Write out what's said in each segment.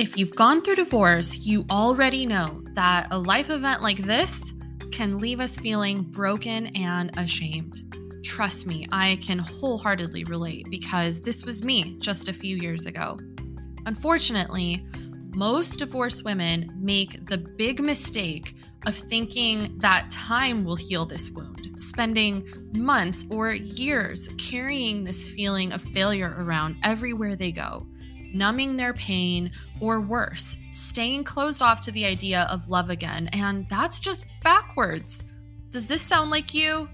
If you've gone through divorce, you already know that a life event like this can leave us feeling broken and ashamed. Trust me, I can wholeheartedly relate because this was me just a few years ago. Unfortunately, most divorced women make the big mistake of thinking that time will heal this wound, spending months or years carrying this feeling of failure around everywhere they go numbing their pain, or worse, staying closed off to the idea of love again. And that's just backwards. Does this sound like you?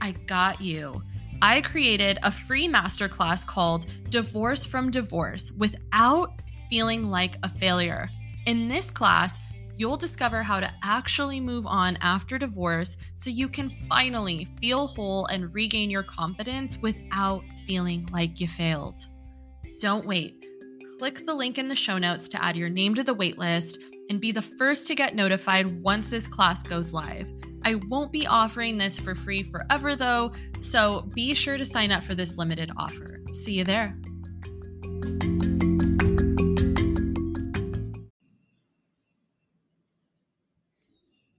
I got you. I created a free masterclass called Divorce from Divorce without feeling like a failure. In this class, you'll discover how to actually move on after divorce so you can finally feel whole and regain your confidence without feeling like you failed. Don't wait click the link in the show notes to add your name to the waitlist and be the first to get notified once this class goes live. I won't be offering this for free forever though, so be sure to sign up for this limited offer. See you there.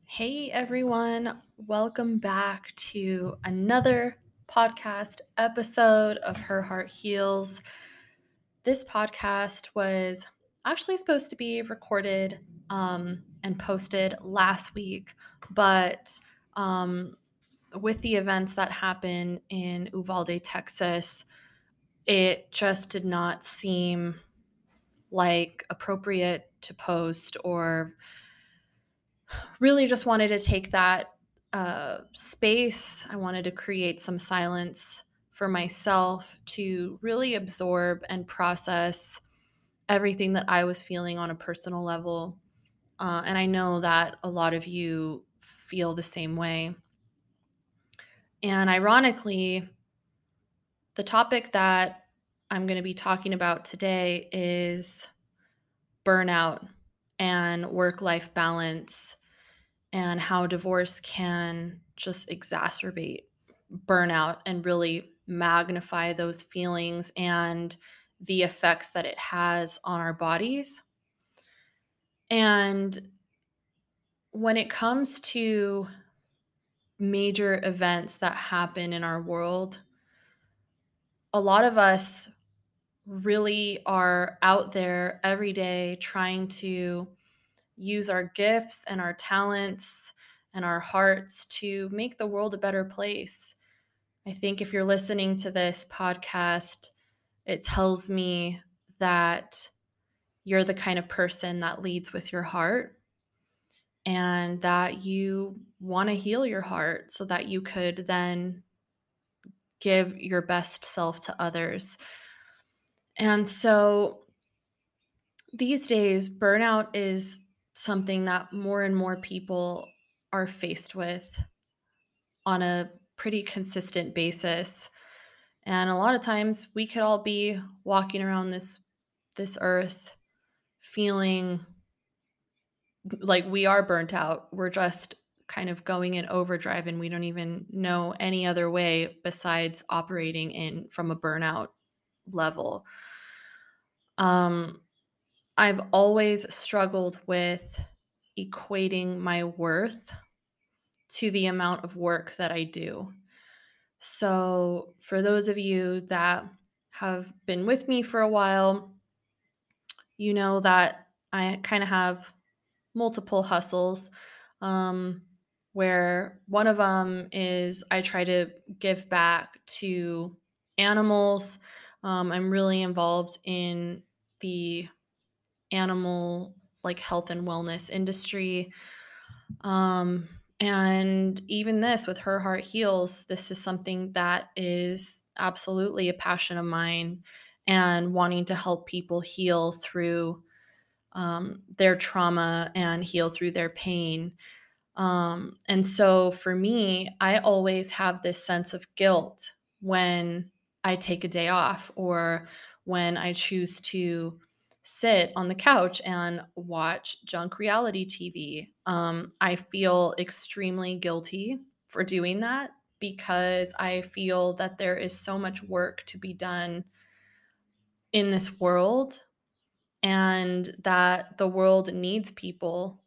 Hey everyone, welcome back to another podcast episode of Her Heart Heals this podcast was actually supposed to be recorded um, and posted last week, but um, with the events that happened in Uvalde, Texas, it just did not seem like appropriate to post or really just wanted to take that uh, space. I wanted to create some silence for myself to really absorb and process everything that I was feeling on a personal level. Uh, and I know that a lot of you feel the same way. And ironically, the topic that I'm going to be talking about today is burnout and work life balance and how divorce can just exacerbate burnout and really magnify those feelings and the effects that it has on our bodies. And when it comes to major events that happen in our world, a lot of us really are out there every day trying to use our gifts and our talents and our hearts to make the world a better place. I think if you're listening to this podcast, it tells me that you're the kind of person that leads with your heart and that you want to heal your heart so that you could then give your best self to others. And so these days, burnout is something that more and more people are faced with on a pretty consistent basis. And a lot of times we could all be walking around this this earth feeling like we are burnt out. We're just kind of going in overdrive and we don't even know any other way besides operating in from a burnout level. Um I've always struggled with equating my worth to the amount of work that I do. So, for those of you that have been with me for a while, you know that I kind of have multiple hustles. Um, where one of them is I try to give back to animals Um, I'm really involved in the animal like health and wellness industry. Um, and even this with Her Heart Heals, this is something that is absolutely a passion of mine and wanting to help people heal through um, their trauma and heal through their pain. Um, and so for me, I always have this sense of guilt when I take a day off or when I choose to sit on the couch and watch junk reality TV. Um, I feel extremely guilty for doing that because I feel that there is so much work to be done in this world and that the world needs people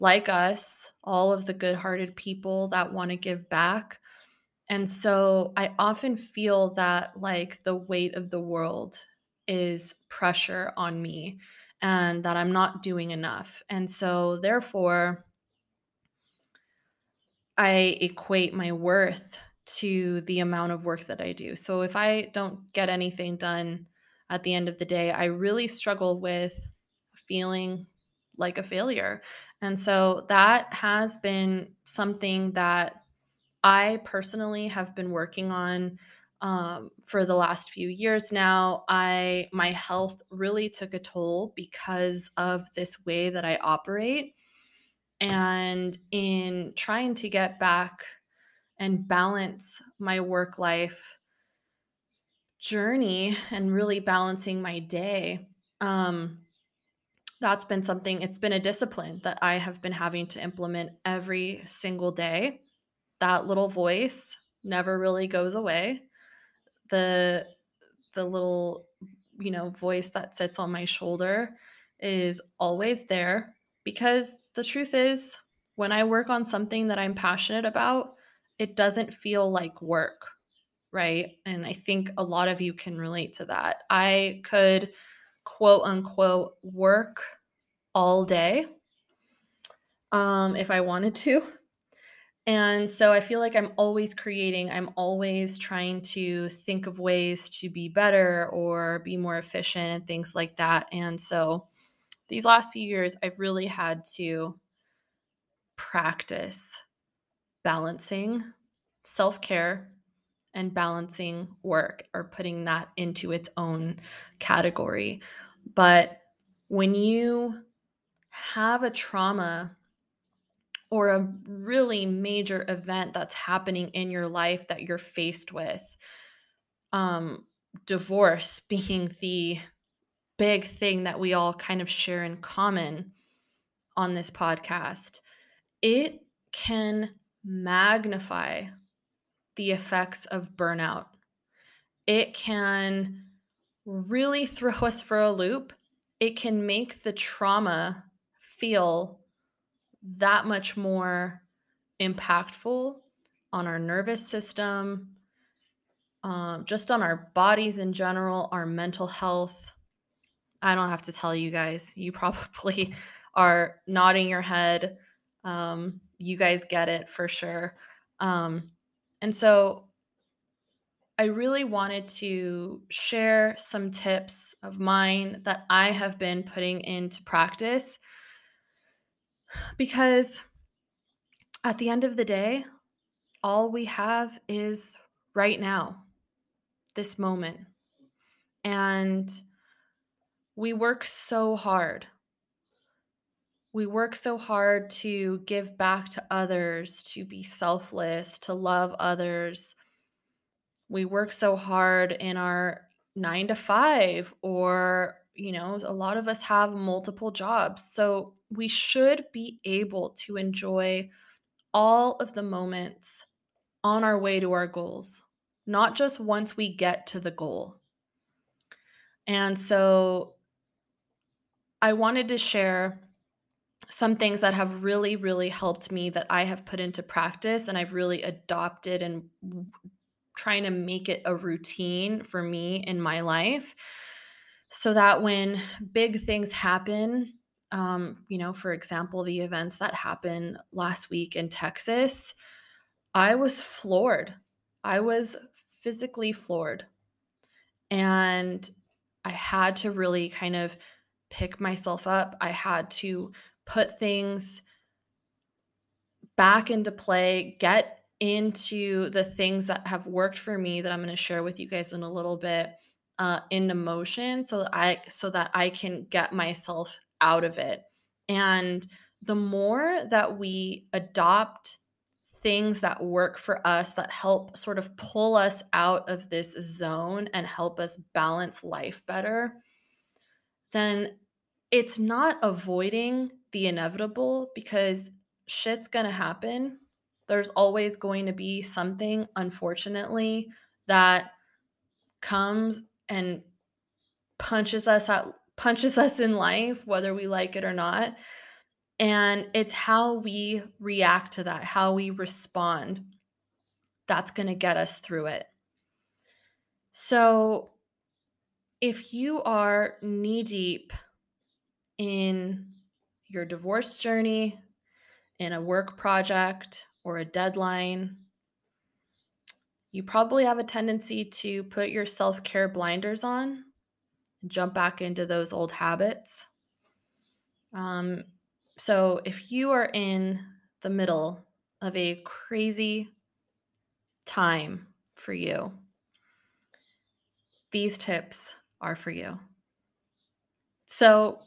like us, all of the good hearted people that want to give back. And so I often feel that like the weight of the world is pressure on me and that I'm not doing enough. And so therefore, I equate my worth to the amount of work that I do. So if I don't get anything done at the end of the day, I really struggle with feeling like a failure. And so that has been something that I personally have been working on um, for the last few years now. I my health really took a toll because of this way that I operate. And in trying to get back and balance my work life journey and really balancing my day, um, that's been something, it's been a discipline that I have been having to implement every single day. That little voice never really goes away. The the little, you know, voice that sits on my shoulder is always there because the truth is when I work on something that I'm passionate about, it doesn't feel like work, right? And I think a lot of you can relate to that. I could quote unquote work all day um, if I wanted to. And so I feel like I'm always creating, I'm always trying to think of ways to be better or be more efficient and things like that. And so these last few years, I've really had to practice balancing self care and balancing work or putting that into its own category. But when you have a trauma or a really major event that's happening in your life that you're faced with, um, divorce being the big thing that we all kind of share in common on this podcast, it can magnify the effects of burnout. It can really throw us for a loop. It can make the trauma feel that much more impactful on our nervous system, um, just on our bodies in general, our mental health. I don't have to tell you guys, you probably are nodding your head. Um, you guys get it for sure. Um, and so I really wanted to share some tips of mine that I have been putting into practice because at the end of the day, all we have is right now, this moment. And we work so hard. We work so hard to give back to others, to be selfless, to love others. We work so hard in our nine to five, or, you know, a lot of us have multiple jobs. So we should be able to enjoy all of the moments on our way to our goals, not just once we get to the goal. And so I wanted to share some things that have really, really helped me that I have put into practice and I've really adopted and trying to make it a routine for me in my life so that when big things happen um, you know, for example, the events that happened last week in Texas, I was floored. I was physically floored. And I had to really kind of pick myself up. I had to put things back into play, get into the things that have worked for me that I'm going to share with you guys in a little bit uh, into motion so that I so that I can get myself out of it. And the more that we adopt things that work for us that help sort of pull us out of this zone and help us balance life better, then it's not avoiding the inevitable because shit's gonna happen. There's always going to be something, unfortunately, that comes and punches us out punches us in life whether we like it or not. And it's how we react to that how we respond that's going to get us through it. So if you are knee deep in your divorce journey in a work project or a deadline you probably have a tendency to put your self care blinders on, jump back into those old habits. Um, so, if you are in the middle of a crazy time for you, these tips are for you. So,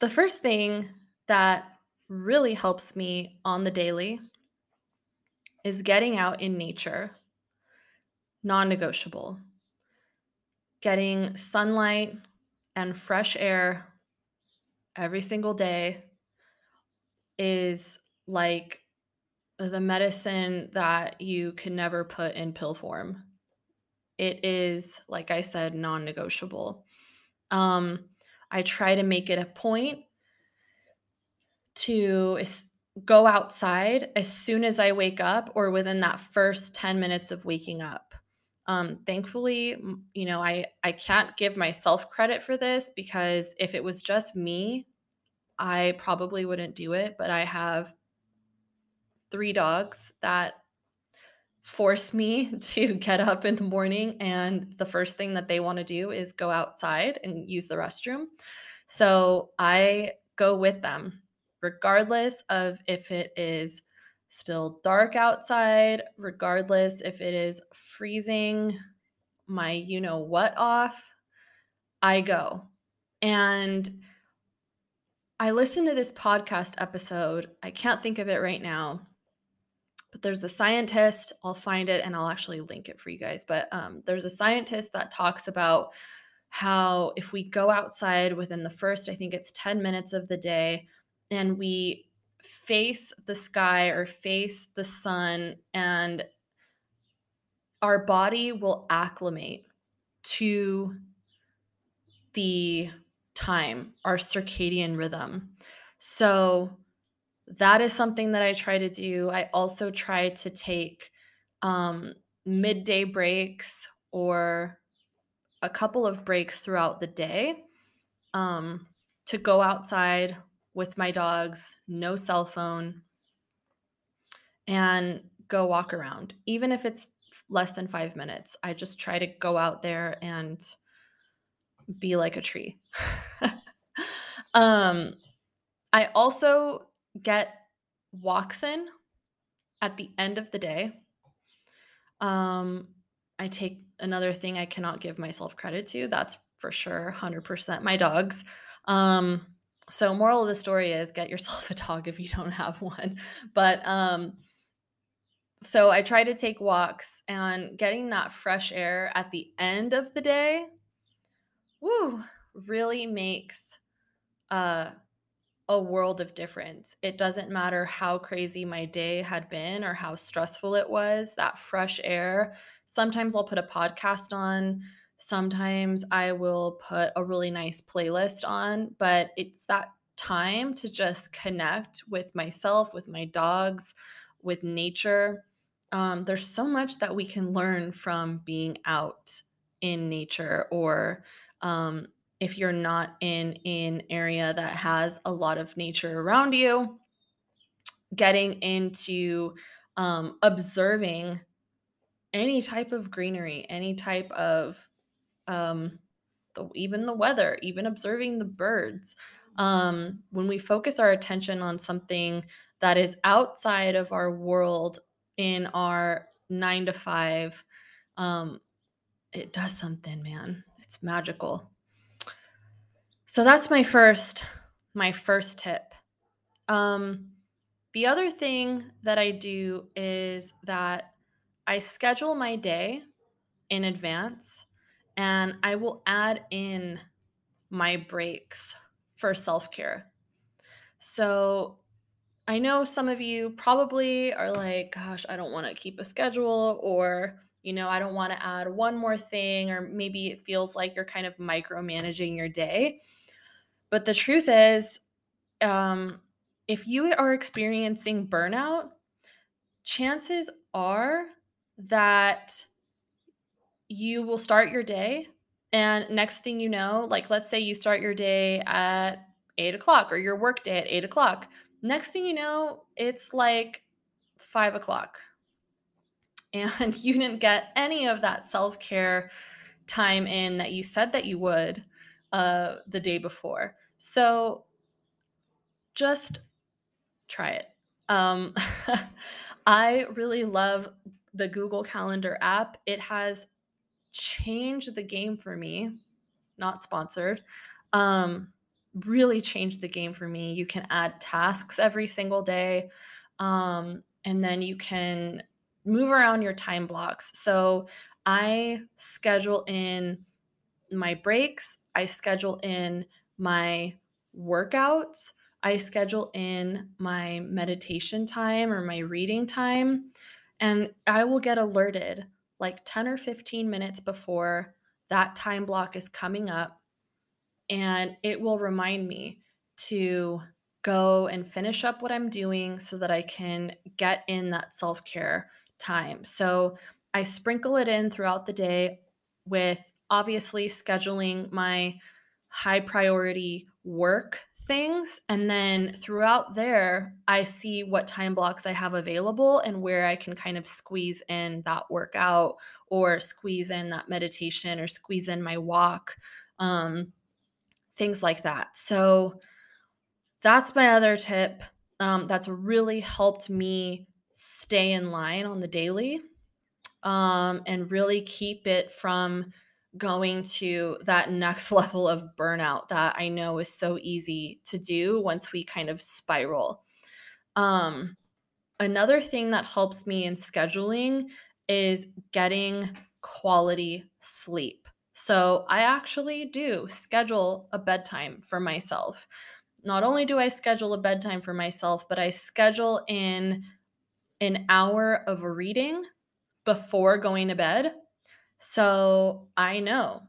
the first thing that really helps me on the daily is getting out in nature, non negotiable. Getting sunlight and fresh air every single day is like the medicine that you can never put in pill form. It is, like I said, non negotiable. Um, I try to make it a point to go outside as soon as I wake up or within that first 10 minutes of waking up. Um, thankfully, you know, I, I can't give myself credit for this because if it was just me, I probably wouldn't do it. But I have three dogs that force me to get up in the morning and the first thing that they want to do is go outside and use the restroom. So I go with them regardless of if it is still dark outside, regardless if it is freezing my you know what off, I go. And I listened to this podcast episode. I can't think of it right now, but there's a scientist. I'll find it and I'll actually link it for you guys. But um, there's a scientist that talks about how if we go outside within the first, I think it's 10 minutes of the day, and we face the sky or face the sun and our body will acclimate to the time, our circadian rhythm. So that is something that I try to do. I also try to take um, midday breaks or a couple of breaks throughout the day um, to go outside with my dogs, no cell phone, and go walk around. Even if it's less than five minutes, I just try to go out there and be like a tree. um, I also get walks in at the end of the day. Um, I take another thing I cannot give myself credit to. That's for sure, 100% my dogs. Um, so moral of the story is get yourself a dog if you don't have one but um so i try to take walks and getting that fresh air at the end of the day woo really makes uh a world of difference. It doesn't matter how crazy my day had been or how stressful it was, that fresh air. Sometimes I'll put a podcast on Sometimes I will put a really nice playlist on, but it's that time to just connect with myself, with my dogs, with nature. Um, there's so much that we can learn from being out in nature or um, if you're not in an area that has a lot of nature around you getting into um, observing any type of greenery, any type of um, the, even the weather, even observing the birds. Um, when we focus our attention on something that is outside of our world in our nine to five, um, it does something, man. It's magical. So that's my first my first tip. Um, the other thing that I do is that I schedule my day in advance and I will add in my breaks for self care. So I know some of you probably are like, gosh, I don't want to keep a schedule, or, you know, I don't want to add one more thing, or maybe it feels like you're kind of micromanaging your day. But the truth is, um, if you are experiencing burnout, chances are that you will start your day and next thing you know like let's say you start your day at eight o'clock or your work day at eight o'clock. Next thing you know it's like five o'clock. And you didn't get any of that self-care time in that you said that you would uh, the day before. So just try it. Um, i really love the google calendar app. It has changed the game for me. Not sponsored. Um, really changed the game for me. You can add tasks every single day. Um, and then you can move around your time blocks. So I schedule in my breaks, I schedule in my workouts, I schedule in my meditation time or my reading time, and I will get alerted like 10 or 15 minutes before that time block is coming up. And it will remind me to go and finish up what I'm doing so that I can get in that self care time. So I sprinkle it in throughout the day with obviously scheduling my high priority work things. And then throughout there, I see what time blocks I have available and where I can kind of squeeze in that workout or squeeze in that meditation or squeeze in my walk, um, things like that. So that's my other tip. Um, that's really helped me stay in line on the daily um, and really keep it from going to that next level of burnout that I know is so easy to do once we kind of spiral. Um, another thing that helps me in scheduling is getting quality sleep. So I actually do schedule a bedtime for myself. Not only do I schedule a bedtime for myself, but I schedule in an hour of reading before going to bed so I know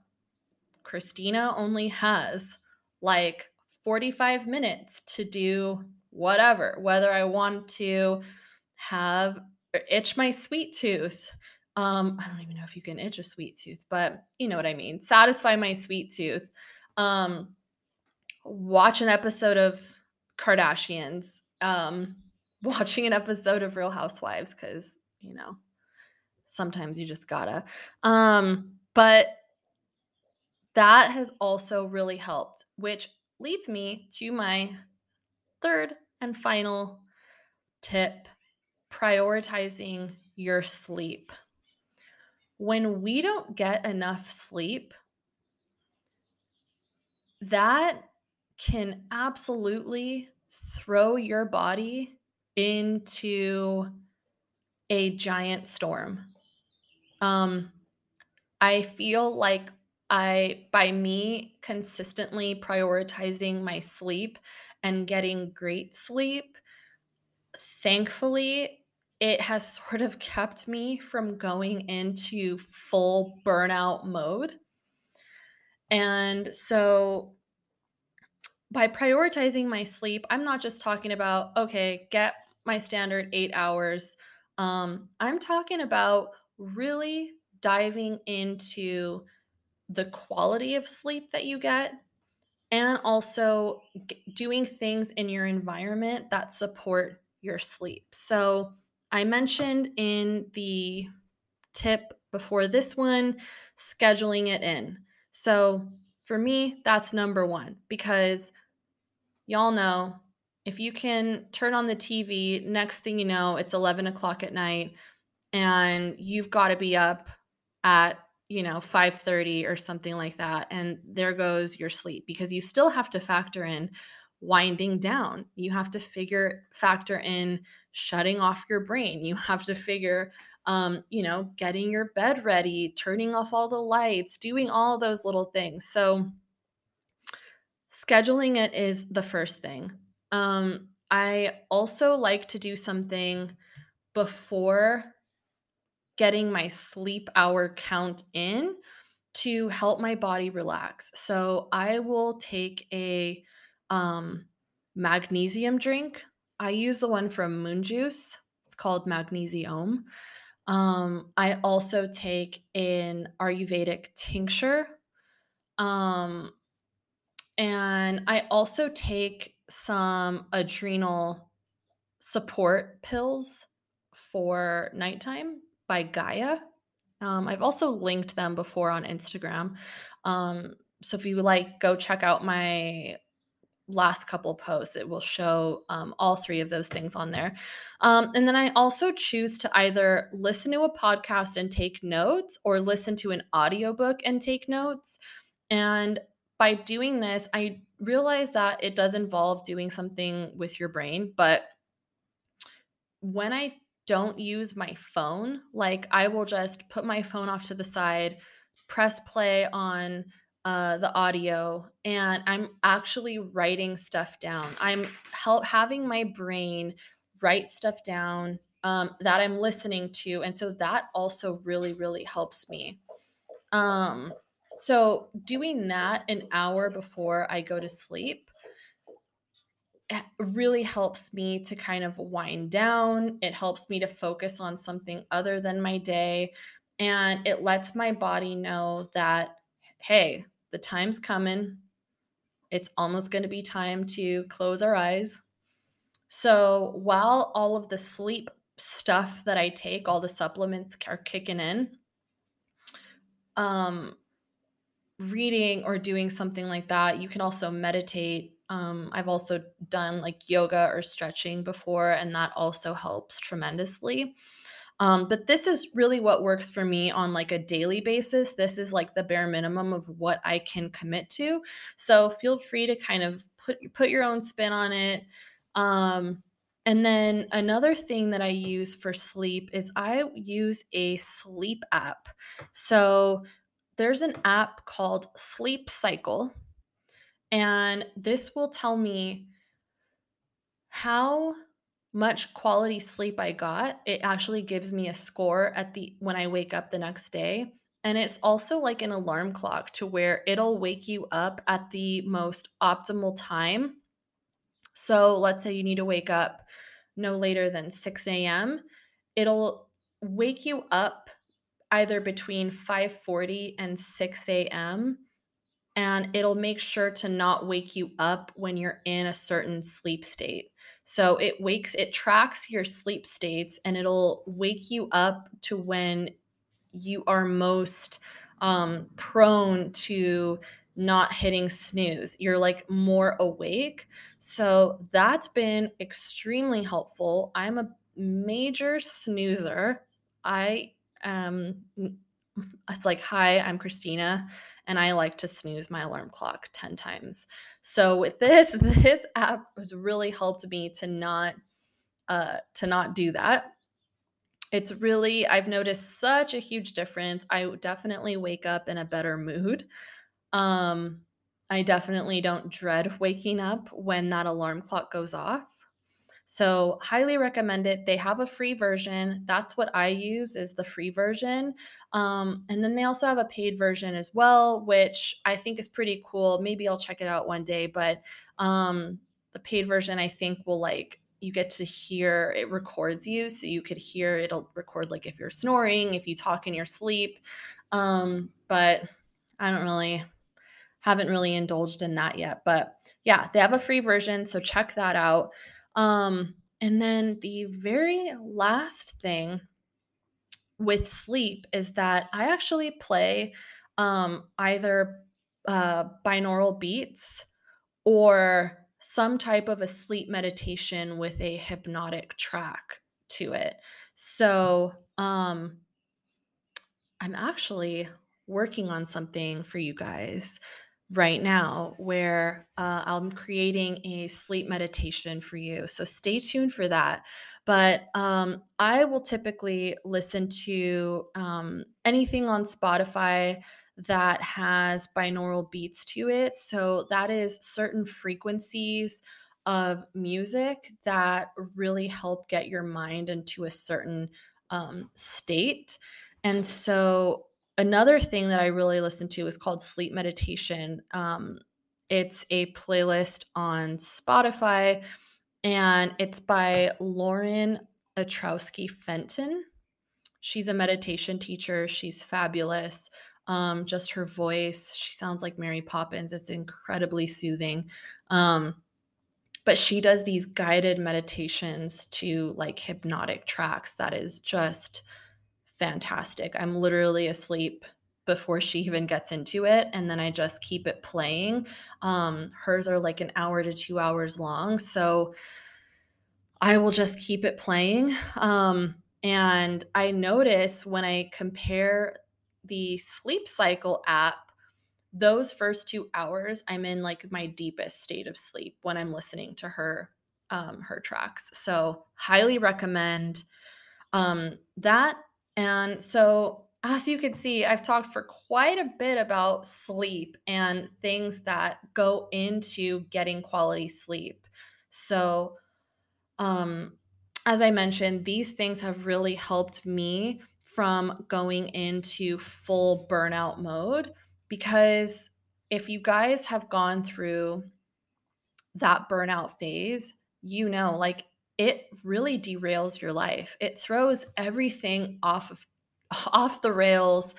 Christina only has like 45 minutes to do whatever, whether I want to have itch my sweet tooth. Um, I don't even know if you can itch a sweet tooth, but you know what I mean. Satisfy my sweet tooth. Um, watch an episode of Kardashians. Um, watching an episode of Real Housewives because you know sometimes you just gotta. Um, but that has also really helped, which leads me to my third and final tip prioritizing your sleep. When we don't get enough sleep, that can absolutely throw your body into a giant storm. Um, I feel like I, by me consistently prioritizing my sleep and getting great sleep, thankfully, it has sort of kept me from going into full burnout mode. And so, by prioritizing my sleep, I'm not just talking about, okay, get my standard eight hours. Um, I'm talking about really diving into the quality of sleep that you get and also doing things in your environment that support your sleep. So, I mentioned in the tip before this one scheduling it in. So for me, that's number one because y'all know if you can turn on the TV, next thing you know, it's 11 o'clock at night and you've got to be up at you know 5:30 or something like that and there goes your sleep because you still have to factor in winding down. You have to figure factor in shutting off your brain. You have to figure um, you know getting your bed ready turning off all the lights doing all those little things. So scheduling it is the first thing. Um, i also like to do something before getting my sleep hour count in to help my body relax. So I will take a um, magnesium drink. I use the one from Moon Juice. It's called Magnesi-Om. Um, I also take an Ayurvedic tincture. Um, and I also take some adrenal support pills for nighttime by Gaia. Um, I've also linked them before on Instagram. Um, so if you like, go check out my last couple posts. It will show um, all three of those things on there. Um, and then I also choose to either listen to a podcast and take notes or listen to an audiobook and take notes. And by doing this, I realize that it does involve doing something with your brain, but when I don't use my phone. Like I will just put my phone off to the side, press play on uh, the audio, and I'm actually writing stuff down. I'm help having my brain write stuff down um, that I'm listening to, and so that also really really helps me. Um, so doing that an hour before I go to sleep really helps me to kind of wind down. It helps me to focus on something other than my day. And it lets my body know that, hey, the time's coming. It's almost going to be time to close our eyes. So while all of the sleep stuff that I take, all the supplements are kicking in, um, reading or doing something like that, you can also meditate um, I've also done like yoga or stretching before, and that also helps tremendously. Um, but this is really what works for me on like a daily basis. This is like the bare minimum of what I can commit to. So feel free to kind of put put your own spin on it. Um, and then another thing that I use for sleep is I use a sleep app. So there's an app called Sleep Cycle and this will tell me how much quality sleep I got. It actually gives me a score at the when I wake up the next day. And it's also like an alarm clock to where it'll wake you up at the most optimal time. So let's say you need to wake up no later than 6 a.m. It'll wake you up either between 5:40 and 6 a.m and it'll make sure to not wake you up when you're in a certain sleep state. So it wakes, it tracks your sleep states and it'll wake you up to when you are most um, prone to not hitting snooze. You're like more awake. So that's been extremely helpful. I'm a major snoozer. I um it's like, hi, I'm Christina and I like to snooze my alarm clock 10 times. So with this, this app has really helped me to not uh to not do that. It's really I've noticed such a huge difference. I definitely wake up in a better mood. Um I definitely don't dread waking up when that alarm clock goes off. So, highly recommend it. They have a free version. That's what I use is the free version. Um, and then they also have a paid version as well, which I think is pretty cool. Maybe I'll check it out one day, but um, the paid version I think will like you get to hear it records you so you could hear it'll record like if you're snoring, if you talk in your sleep. Um, but I don't really haven't really indulged in that yet, but yeah, they have a free version, so check that out. Um, and then the very last thing with sleep is that I actually play um, either uh, binaural beats or some type of a sleep meditation with a hypnotic track to it. So, um, I'm actually working on something for you guys right now where uh, I'm creating a sleep meditation for you. So stay tuned for that. But um, I will typically listen to um, anything on Spotify that has binaural beats to it. So that is certain frequencies of music that really help get your mind into a certain um, state. And so another thing that I really listen to is called sleep meditation. Um, it's a playlist on Spotify and it's by Lauren Ostrowski Fenton. She's a meditation teacher. She's fabulous. Um, just her voice, she sounds like Mary Poppins. It's incredibly soothing. Um, but she does these guided meditations to like hypnotic tracks that is just fantastic. I'm literally asleep before she even gets into it and then I just keep it playing. Um hers are like an hour to 2 hours long, so I will just keep it playing. Um and I notice when I compare the sleep cycle app those first 2 hours I'm in like my deepest state of sleep when I'm listening to her um her tracks. So highly recommend um that and so, as you can see, I've talked for quite a bit about sleep and things that go into getting quality sleep. So, um, as I mentioned, these things have really helped me from going into full burnout mode because if you guys have gone through that burnout phase, you know, like it really derails your life. It throws everything off of off the rails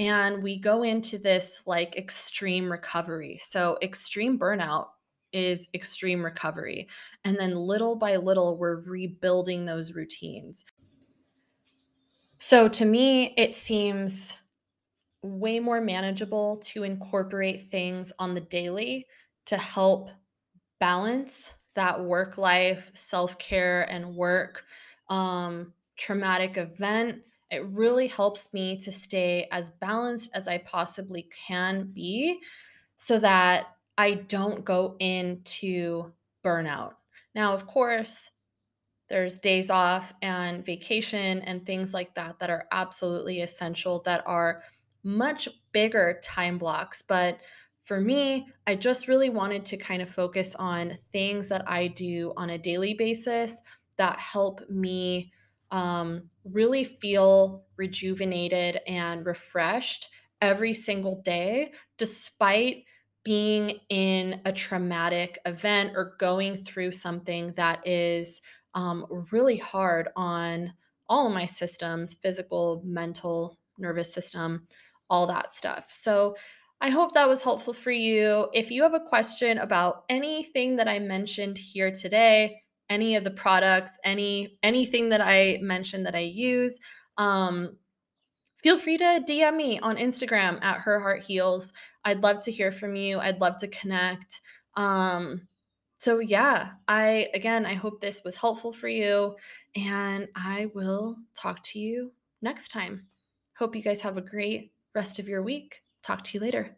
and we go into this like extreme recovery. So extreme burnout is extreme recovery. And then little by little we're rebuilding those routines. So to me it seems way more manageable to incorporate things on the daily to help balance that work life, self care, and work um, traumatic event. It really helps me to stay as balanced as I possibly can be so that I don't go into burnout. Now, of course, there's days off and vacation and things like that that are absolutely essential that are much bigger time blocks. But for me, I just really wanted to kind of focus on things that I do on a daily basis that help me um, really feel rejuvenated and refreshed every single day, despite being in a traumatic event or going through something that is um, really hard on all of my systems physical, mental, nervous system, all that stuff. So, I hope that was helpful for you. If you have a question about anything that I mentioned here today, any of the products, any anything that I mentioned that I use, um, feel free to DM me on Instagram at Her Heart Heals. I'd love to hear from you. I'd love to connect. Um, so yeah, I again, I hope this was helpful for you, and I will talk to you next time. Hope you guys have a great rest of your week. Talk to you later.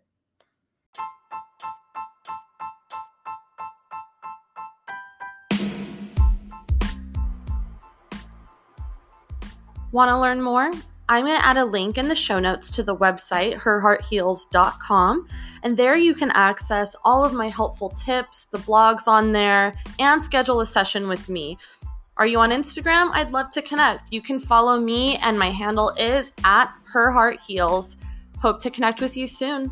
Want to learn more? I'm going to add a link in the show notes to the website, herheartheals.com. And there you can access all of my helpful tips, the blogs on there, and schedule a session with me. Are you on Instagram? I'd love to connect. You can follow me, and my handle is at herheartheals. Hope to connect with you soon.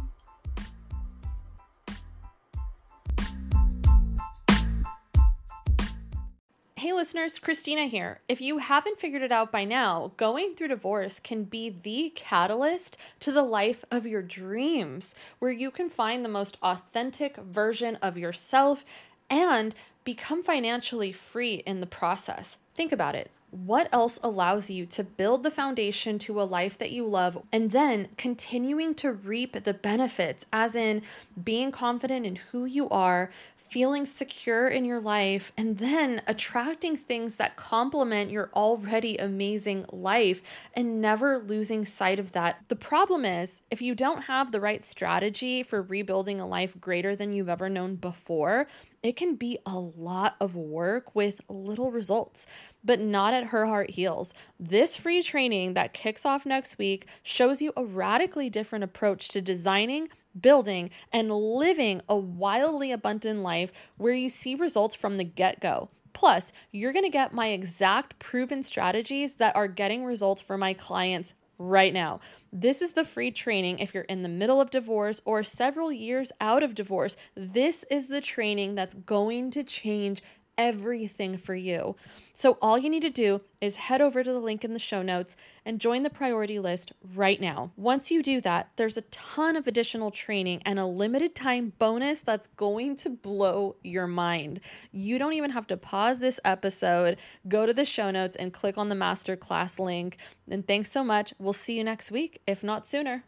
Hey listeners, Christina here. If you haven't figured it out by now, going through divorce can be the catalyst to the life of your dreams, where you can find the most authentic version of yourself and become financially free in the process. Think about it what else allows you to build the foundation to a life that you love and then continuing to reap the benefits, as in being confident in who you are, feeling secure in your life, and then attracting things that complement your already amazing life and never losing sight of that. The problem is, if you don't have the right strategy for rebuilding a life greater than you've ever known before, it can be a lot of work with little results, but not at her heart heals. This free training that kicks off next week shows you a radically different approach to designing, building, and living a wildly abundant life where you see results from the get go. Plus, you're gonna get my exact proven strategies that are getting results for my clients right now. This is the free training if you're in the middle of divorce or several years out of divorce. This is the training that's going to change everything for you. So, all you need to do is head over to the link in the show notes and join the priority list right now. Once you do that, there's a ton of additional training and a limited time bonus that's going to blow your mind. You don't even have to pause this episode, go to the show notes and click on the masterclass link. And thanks so much. We'll see you next week, if not sooner.